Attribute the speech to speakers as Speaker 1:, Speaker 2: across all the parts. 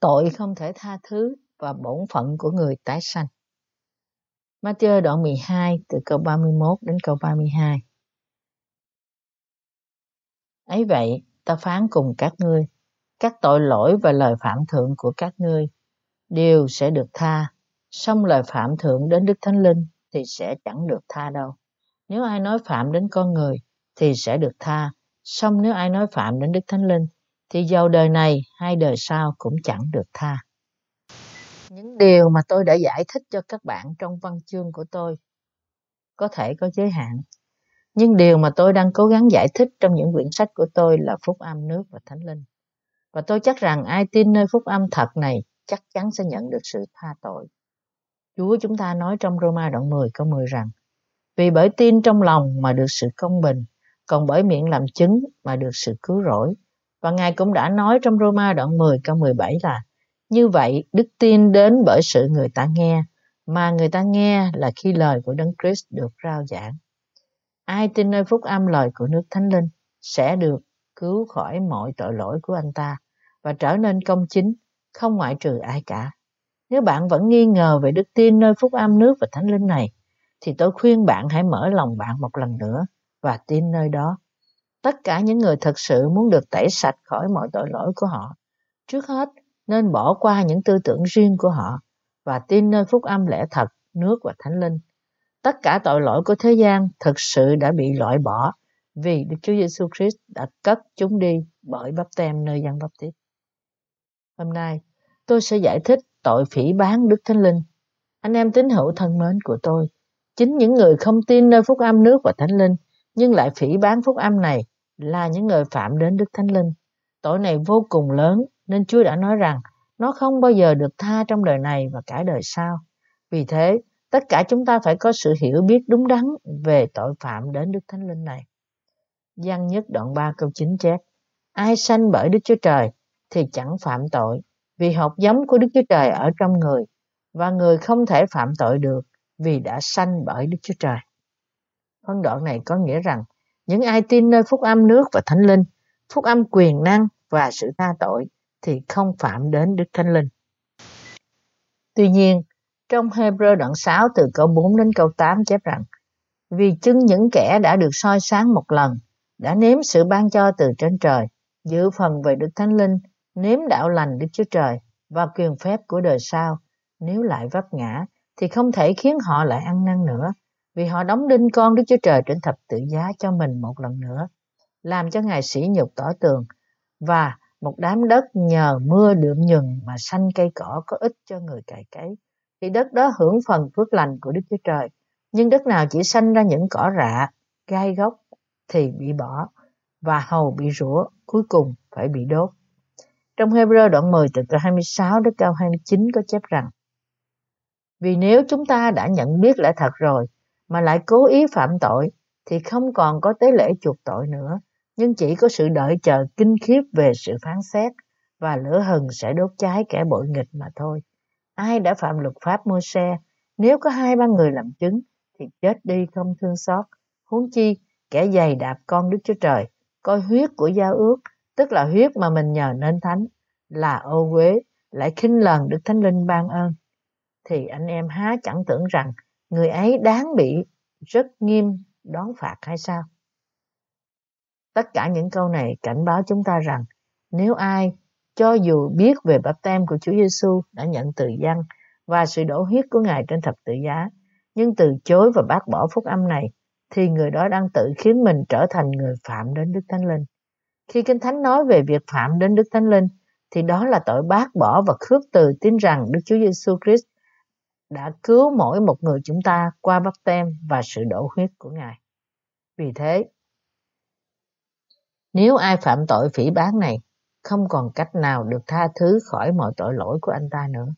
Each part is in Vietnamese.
Speaker 1: tội không thể tha thứ và bổn phận của người tái sanh. Matthew đoạn 12 từ câu 31 đến câu 32. Ấy vậy, ta phán cùng các ngươi, các tội lỗi và lời phạm thượng của các ngươi đều sẽ được tha, song lời phạm thượng đến Đức Thánh Linh thì sẽ chẳng được tha đâu. Nếu ai nói phạm đến con người thì sẽ được tha, song nếu ai nói phạm đến Đức Thánh Linh thì giàu đời này hay đời sau cũng chẳng được tha. Những điều mà tôi đã giải thích cho các bạn trong văn chương của tôi có thể có giới hạn, nhưng điều mà tôi đang cố gắng giải thích trong những quyển sách của tôi là phúc âm nước và thánh linh. Và tôi chắc rằng ai tin nơi phúc âm thật này chắc chắn sẽ nhận được sự tha tội. Chúa chúng ta nói trong Roma đoạn 10 câu 10 rằng Vì bởi tin trong lòng mà được sự công bình, còn bởi miệng làm chứng mà được sự cứu rỗi. Và Ngài cũng đã nói trong Roma đoạn 10 câu 17 là Như vậy, đức tin đến bởi sự người ta nghe, mà người ta nghe là khi lời của Đấng Christ được rao giảng. Ai tin nơi phúc âm lời của nước Thánh Linh sẽ được cứu khỏi mọi tội lỗi của anh ta và trở nên công chính, không ngoại trừ ai cả. Nếu bạn vẫn nghi ngờ về đức tin nơi phúc âm nước và thánh linh này, thì tôi khuyên bạn hãy mở lòng bạn một lần nữa và tin nơi đó. Tất cả những người thật sự muốn được tẩy sạch khỏi mọi tội lỗi của họ, trước hết nên bỏ qua những tư tưởng riêng của họ và tin nơi phúc âm lẽ thật, nước và thánh linh. Tất cả tội lỗi của thế gian thật sự đã bị loại bỏ vì Đức Chúa Giêsu Christ đã cất chúng đi bởi bắp tem nơi dân bắp tít. Hôm nay, tôi sẽ giải thích tội phỉ bán Đức Thánh Linh. Anh em tín hữu thân mến của tôi, chính những người không tin nơi phúc âm nước và Thánh Linh, nhưng lại phỉ bán phúc âm này là những người phạm đến Đức Thánh Linh. Tội này vô cùng lớn, nên Chúa đã nói rằng nó không bao giờ được tha trong đời này và cả đời sau. Vì thế, tất cả chúng ta phải có sự hiểu biết đúng đắn về tội phạm đến Đức Thánh Linh này. Giăng nhất đoạn 3 câu 9 chép, Ai sanh bởi Đức Chúa Trời thì chẳng phạm tội, vì hột giống của Đức Chúa Trời ở trong người, và người không thể phạm tội được vì đã sanh bởi Đức Chúa Trời. Phân đoạn này có nghĩa rằng, những ai tin nơi phúc âm nước và thánh linh, phúc âm quyền năng và sự tha tội thì không phạm đến Đức Thánh Linh. Tuy nhiên, trong Hebrew đoạn 6 từ câu 4 đến câu 8 chép rằng, vì chứng những kẻ đã được soi sáng một lần, đã nếm sự ban cho từ trên trời, giữ phần về Đức Thánh Linh nếm đạo lành Đức Chúa Trời và quyền phép của đời sau, nếu lại vấp ngã, thì không thể khiến họ lại ăn năn nữa, vì họ đóng đinh con Đức Chúa Trời trên thập tự giá cho mình một lần nữa, làm cho Ngài sỉ nhục tỏ tường, và một đám đất nhờ mưa đượm nhừng mà xanh cây cỏ có ích cho người cày cấy, thì đất đó hưởng phần phước lành của Đức Chúa Trời. Nhưng đất nào chỉ sanh ra những cỏ rạ, gai gốc thì bị bỏ, và hầu bị rủa, cuối cùng phải bị đốt. Trong Hebrew đoạn 10 từ câu 26 đến câu 29 có chép rằng Vì nếu chúng ta đã nhận biết lẽ thật rồi mà lại cố ý phạm tội thì không còn có tế lễ chuộc tội nữa, nhưng chỉ có sự đợi chờ kinh khiếp về sự phán xét và lửa hừng sẽ đốt cháy kẻ bội nghịch mà thôi. Ai đã phạm luật pháp môi xe nếu có hai ba người làm chứng thì chết đi không thương xót. Huống chi, kẻ dày đạp con Đức Chúa Trời, coi huyết của giao ước, tức là huyết mà mình nhờ nên thánh, là ô uế, lại khinh lần được thánh linh ban ơn thì anh em há chẳng tưởng rằng người ấy đáng bị rất nghiêm đón phạt hay sao tất cả những câu này cảnh báo chúng ta rằng nếu ai cho dù biết về bắp tem của Chúa Giêsu đã nhận từ dân và sự đổ huyết của Ngài trên thập tự giá, nhưng từ chối và bác bỏ phúc âm này, thì người đó đang tự khiến mình trở thành người phạm đến Đức Thánh Linh. Khi Kinh Thánh nói về việc phạm đến Đức Thánh Linh, thì đó là tội bác bỏ và khước từ tin rằng Đức Chúa Giêsu Christ đã cứu mỗi một người chúng ta qua bắp tem và sự đổ huyết của Ngài. Vì thế, nếu ai phạm tội phỉ bán này, không còn cách nào được tha thứ khỏi mọi tội lỗi của anh ta nữa.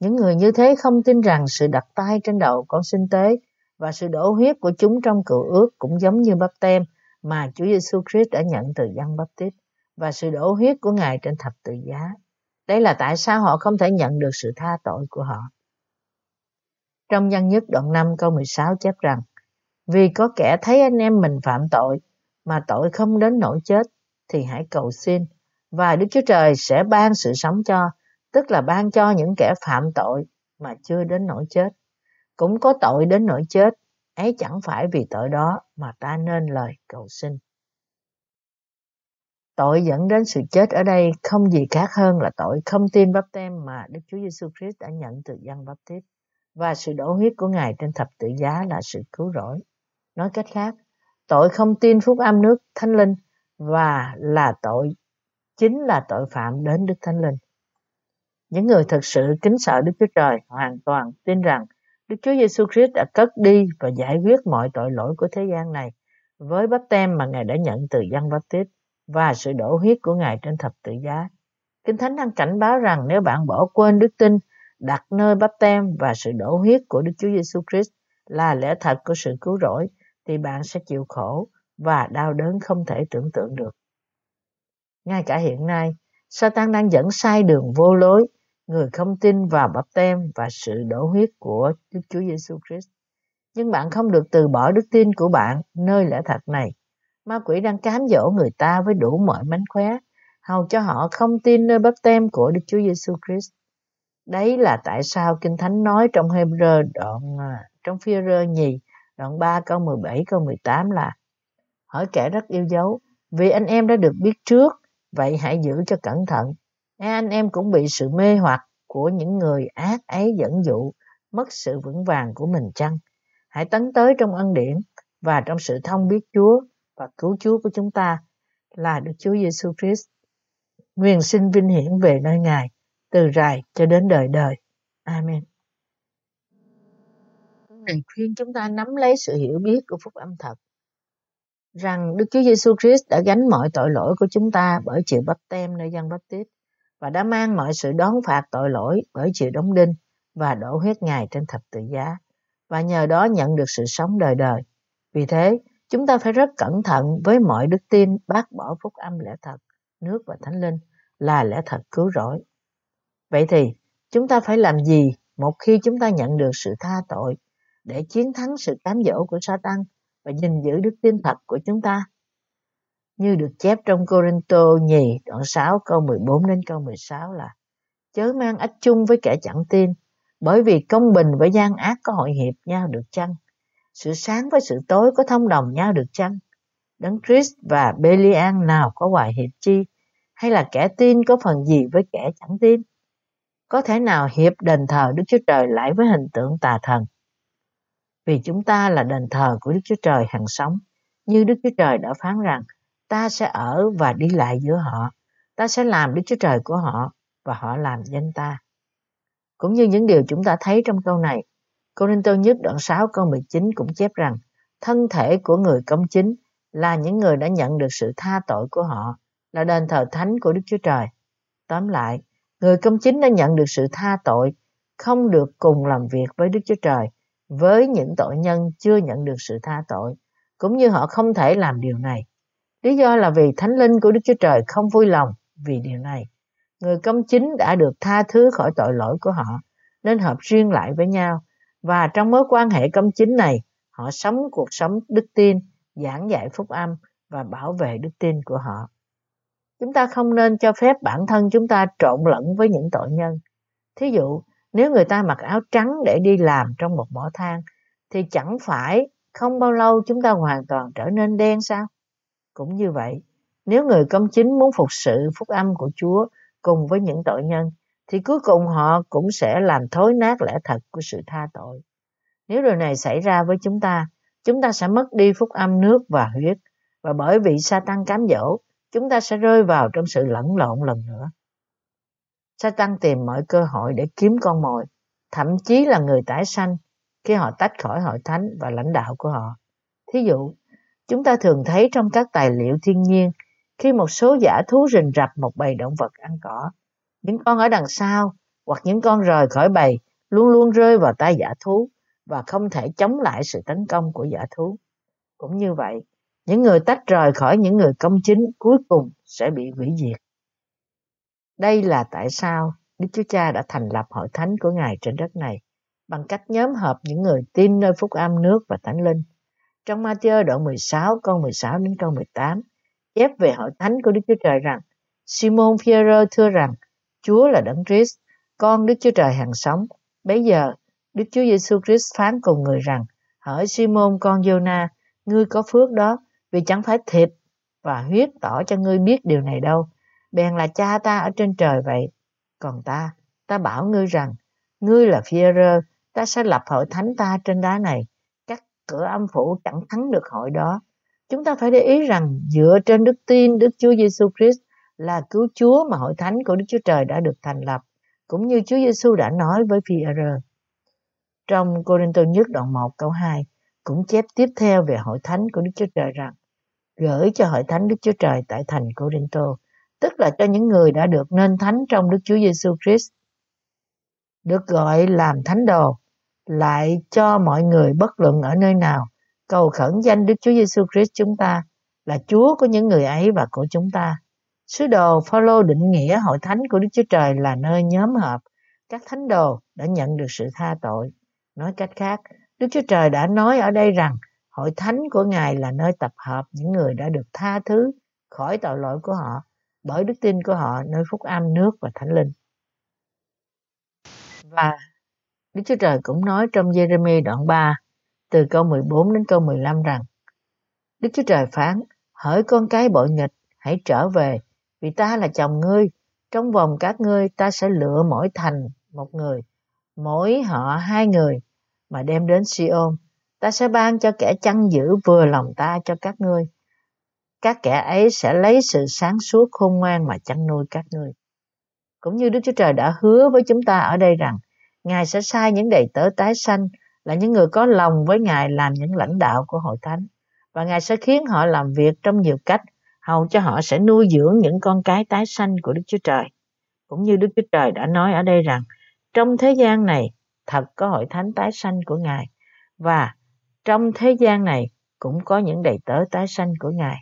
Speaker 1: Những người như thế không tin rằng sự đặt tay trên đầu con sinh tế và sự đổ huyết của chúng trong cựu ước cũng giống như bắp tem mà Chúa Giêsu Christ đã nhận từ dân bắp tít và sự đổ huyết của Ngài trên thập tự giá. Đây là tại sao họ không thể nhận được sự tha tội của họ. Trong văn nhất đoạn 5 câu 16 chép rằng Vì có kẻ thấy anh em mình phạm tội mà tội không đến nỗi chết thì hãy cầu xin và Đức Chúa Trời sẽ ban sự sống cho tức là ban cho những kẻ phạm tội mà chưa đến nỗi chết. Cũng có tội đến nỗi chết, ấy chẳng phải vì tội đó mà ta nên lời cầu xin. Tội dẫn đến sự chết ở đây không gì khác hơn là tội không tin bắp tem mà Đức Chúa Giêsu Christ đã nhận từ dân bắp tít và sự đổ huyết của Ngài trên thập tự giá là sự cứu rỗi. Nói cách khác, tội không tin phúc âm nước thánh linh và là tội chính là tội phạm đến Đức Thánh Linh. Những người thật sự kính sợ Đức Chúa Trời hoàn toàn tin rằng Đức Chúa Giêsu Christ đã cất đi và giải quyết mọi tội lỗi của thế gian này với bắp tem mà Ngài đã nhận từ dân bắp tít và sự đổ huyết của Ngài trên thập tự giá. Kinh Thánh đang cảnh báo rằng nếu bạn bỏ quên đức tin đặt nơi bắp tem và sự đổ huyết của Đức Chúa Giêsu Christ là lẽ thật của sự cứu rỗi thì bạn sẽ chịu khổ và đau đớn không thể tưởng tượng được. Ngay cả hiện nay, Satan đang dẫn sai đường vô lối người không tin vào bắp tem và sự đổ huyết của Đức Chúa Giêsu Christ. Nhưng bạn không được từ bỏ đức tin của bạn nơi lẽ thật này. Ma quỷ đang cám dỗ người ta với đủ mọi mánh khóe, hầu cho họ không tin nơi bắp tem của Đức Chúa Giêsu Christ. Đấy là tại sao Kinh Thánh nói trong Hebrew đoạn à, trong phi rơ nhì đoạn 3 câu 17 câu 18 là Hỏi kẻ rất yêu dấu, vì anh em đã được biết trước, vậy hãy giữ cho cẩn thận. E, anh em cũng bị sự mê hoặc của những người ác ấy dẫn dụ, mất sự vững vàng của mình chăng? Hãy tấn tới trong ân điển và trong sự thông biết Chúa và cứu Chúa của chúng ta là Đức Chúa Giêsu Christ. Nguyện sinh vinh hiển về nơi Ngài từ rài cho đến đời đời. Amen. Này khuyên chúng ta nắm lấy sự hiểu biết của phúc âm thật rằng Đức Chúa Giêsu Christ đã gánh mọi tội lỗi của chúng ta bởi chịu bắp tem nơi dân bắp tít và đã mang mọi sự đón phạt tội lỗi bởi chịu đóng đinh và đổ huyết Ngài trên thập tự giá và nhờ đó nhận được sự sống đời đời. Vì thế, chúng ta phải rất cẩn thận với mọi đức tin bác bỏ phúc âm lẽ thật, nước và thánh linh là lẽ thật cứu rỗi. Vậy thì, chúng ta phải làm gì một khi chúng ta nhận được sự tha tội để chiến thắng sự cám dỗ của Satan và gìn giữ đức tin thật của chúng ta? Như được chép trong Corinto nhì đoạn 6 câu 14 đến câu 16 là Chớ mang ách chung với kẻ chẳng tin, bởi vì công bình với gian ác có hội hiệp nhau được chăng? Sự sáng với sự tối có thông đồng nhau được chăng? Đấng Christ và Belian nào có hoài hiệp chi? Hay là kẻ tin có phần gì với kẻ chẳng tin? Có thể nào hiệp đền thờ Đức Chúa Trời lại với hình tượng tà thần. Vì chúng ta là đền thờ của Đức Chúa Trời hằng sống, như Đức Chúa Trời đã phán rằng, ta sẽ ở và đi lại giữa họ, ta sẽ làm Đức Chúa Trời của họ và họ làm danh ta. Cũng như những điều chúng ta thấy trong câu này, Cô Ninh Tô nhất đoạn 6 câu 19 cũng chép rằng, thân thể của người công chính là những người đã nhận được sự tha tội của họ, là đền thờ thánh của Đức Chúa Trời. Tóm lại, Người công chính đã nhận được sự tha tội, không được cùng làm việc với Đức Chúa Trời, với những tội nhân chưa nhận được sự tha tội, cũng như họ không thể làm điều này. Lý do là vì Thánh Linh của Đức Chúa Trời không vui lòng vì điều này. Người công chính đã được tha thứ khỏi tội lỗi của họ, nên hợp riêng lại với nhau. Và trong mối quan hệ công chính này, họ sống cuộc sống đức tin, giảng dạy phúc âm và bảo vệ đức tin của họ. Chúng ta không nên cho phép bản thân chúng ta trộn lẫn với những tội nhân. Thí dụ, nếu người ta mặc áo trắng để đi làm trong một mỏ than, thì chẳng phải không bao lâu chúng ta hoàn toàn trở nên đen sao? Cũng như vậy, nếu người công chính muốn phục sự phúc âm của Chúa cùng với những tội nhân, thì cuối cùng họ cũng sẽ làm thối nát lẽ thật của sự tha tội. Nếu điều này xảy ra với chúng ta, chúng ta sẽ mất đi phúc âm nước và huyết, và bởi vì sa tăng cám dỗ, chúng ta sẽ rơi vào trong sự lẫn lộn lần nữa. Satan tìm mọi cơ hội để kiếm con mồi, thậm chí là người tái sanh khi họ tách khỏi hội thánh và lãnh đạo của họ. Thí dụ, chúng ta thường thấy trong các tài liệu thiên nhiên khi một số giả thú rình rập một bầy động vật ăn cỏ, những con ở đằng sau hoặc những con rời khỏi bầy luôn luôn rơi vào tay giả thú và không thể chống lại sự tấn công của giả thú. Cũng như vậy, những người tách rời khỏi những người công chính cuối cùng sẽ bị hủy diệt. Đây là tại sao Đức Chúa Cha đã thành lập hội thánh của Ngài trên đất này bằng cách nhóm hợp những người tin nơi phúc âm nước và thánh linh. Trong Matthew đoạn 16 câu 16 đến câu 18 chép về hội thánh của Đức Chúa Trời rằng Simon Pierre thưa rằng Chúa là đấng Christ con Đức Chúa Trời hàng sống. Bây giờ, Đức Chúa Giêsu Christ phán cùng người rằng, hỡi Simon con Giô-na, ngươi có phước đó, vì chẳng phải thịt và huyết tỏ cho ngươi biết điều này đâu, bèn là cha ta ở trên trời vậy. Còn ta, ta bảo ngươi rằng, ngươi là phi rơ ta sẽ lập hội thánh ta trên đá này. Các cửa âm phủ chẳng thắng được hội đó. Chúng ta phải để ý rằng dựa trên đức tin Đức Chúa Giêsu Christ là cứu Chúa mà hội thánh của Đức Chúa Trời đã được thành lập, cũng như Chúa Giêsu đã nói với phi-rơ Trong Cô-rinh-tô nhất đoạn 1 câu 2 cũng chép tiếp theo về hội thánh của Đức Chúa Trời rằng gửi cho hội thánh Đức Chúa Trời tại thành Corinto, tức là cho những người đã được nên thánh trong Đức Chúa Giêsu Christ, được gọi làm thánh đồ, lại cho mọi người bất luận ở nơi nào cầu khẩn danh Đức Chúa Giêsu Christ chúng ta là Chúa của những người ấy và của chúng ta. Sứ đồ Phaolô định nghĩa hội thánh của Đức Chúa Trời là nơi nhóm hợp các thánh đồ đã nhận được sự tha tội. Nói cách khác, Đức Chúa Trời đã nói ở đây rằng hội thánh của Ngài là nơi tập hợp những người đã được tha thứ khỏi tội lỗi của họ bởi đức tin của họ nơi phúc âm nước và thánh linh. Và Đức Chúa Trời cũng nói trong Jeremy đoạn 3 từ câu 14 đến câu 15 rằng, Đức Chúa Trời phán, hỡi con cái bội nghịch, hãy trở về, vì ta là chồng ngươi trong vòng các ngươi, ta sẽ lựa mỗi thành một người, mỗi họ hai người, mà đem đến Siôn ta sẽ ban cho kẻ chăn giữ vừa lòng ta cho các ngươi. Các kẻ ấy sẽ lấy sự sáng suốt khôn ngoan mà chăn nuôi các ngươi. Cũng như Đức Chúa Trời đã hứa với chúng ta ở đây rằng, Ngài sẽ sai những đầy tớ tái sanh là những người có lòng với Ngài làm những lãnh đạo của hội thánh. Và Ngài sẽ khiến họ làm việc trong nhiều cách, hầu cho họ sẽ nuôi dưỡng những con cái tái sanh của Đức Chúa Trời. Cũng như Đức Chúa Trời đã nói ở đây rằng, trong thế gian này thật có hội thánh tái sanh của Ngài. Và trong thế gian này cũng có những đầy tớ tái sanh của Ngài.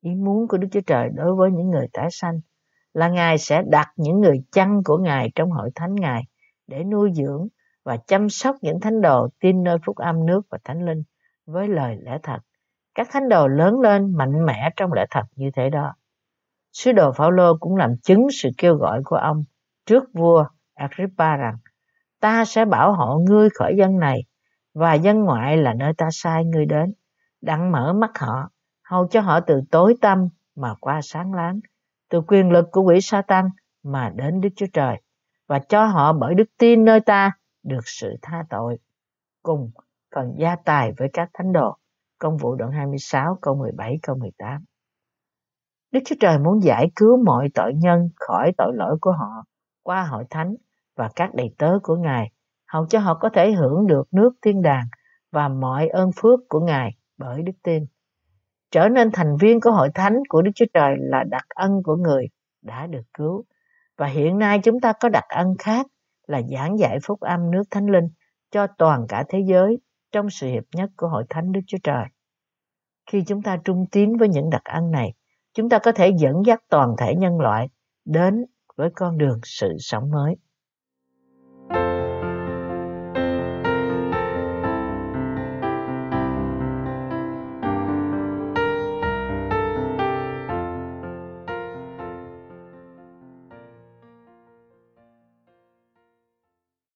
Speaker 1: Ý muốn của Đức Chúa Trời đối với những người tái sanh là Ngài sẽ đặt những người chăn của Ngài trong hội thánh Ngài để nuôi dưỡng và chăm sóc những thánh đồ tin nơi phúc âm nước và thánh linh với lời lẽ thật. Các thánh đồ lớn lên mạnh mẽ trong lẽ thật như thế đó. Sứ đồ Phaolô cũng làm chứng sự kêu gọi của ông trước vua Agrippa rằng, ta sẽ bảo hộ ngươi khỏi dân này và dân ngoại là nơi ta sai ngươi đến, đặng mở mắt họ, hầu cho họ từ tối tâm mà qua sáng láng, từ quyền lực của quỷ sa tăng mà đến Đức Chúa Trời và cho họ bởi đức tin nơi ta được sự tha tội. Cùng phần gia tài với các thánh đồ. Công vụ đoạn 26 câu 17 câu 18. Đức Chúa Trời muốn giải cứu mọi tội nhân khỏi tội lỗi của họ qua hội thánh và các đầy tớ của Ngài, hầu cho họ có thể hưởng được nước thiên đàng và mọi ơn phước của Ngài bởi đức tin. Trở nên thành viên của hội thánh của Đức Chúa Trời là đặc ân của người đã được cứu. Và hiện nay chúng ta có đặc ân khác là giảng dạy phúc âm nước thánh linh cho toàn cả thế giới trong sự hiệp nhất của hội thánh Đức Chúa Trời. Khi chúng ta trung tín với những đặc ân này, chúng ta có thể dẫn dắt toàn thể nhân loại đến với con đường sự sống mới.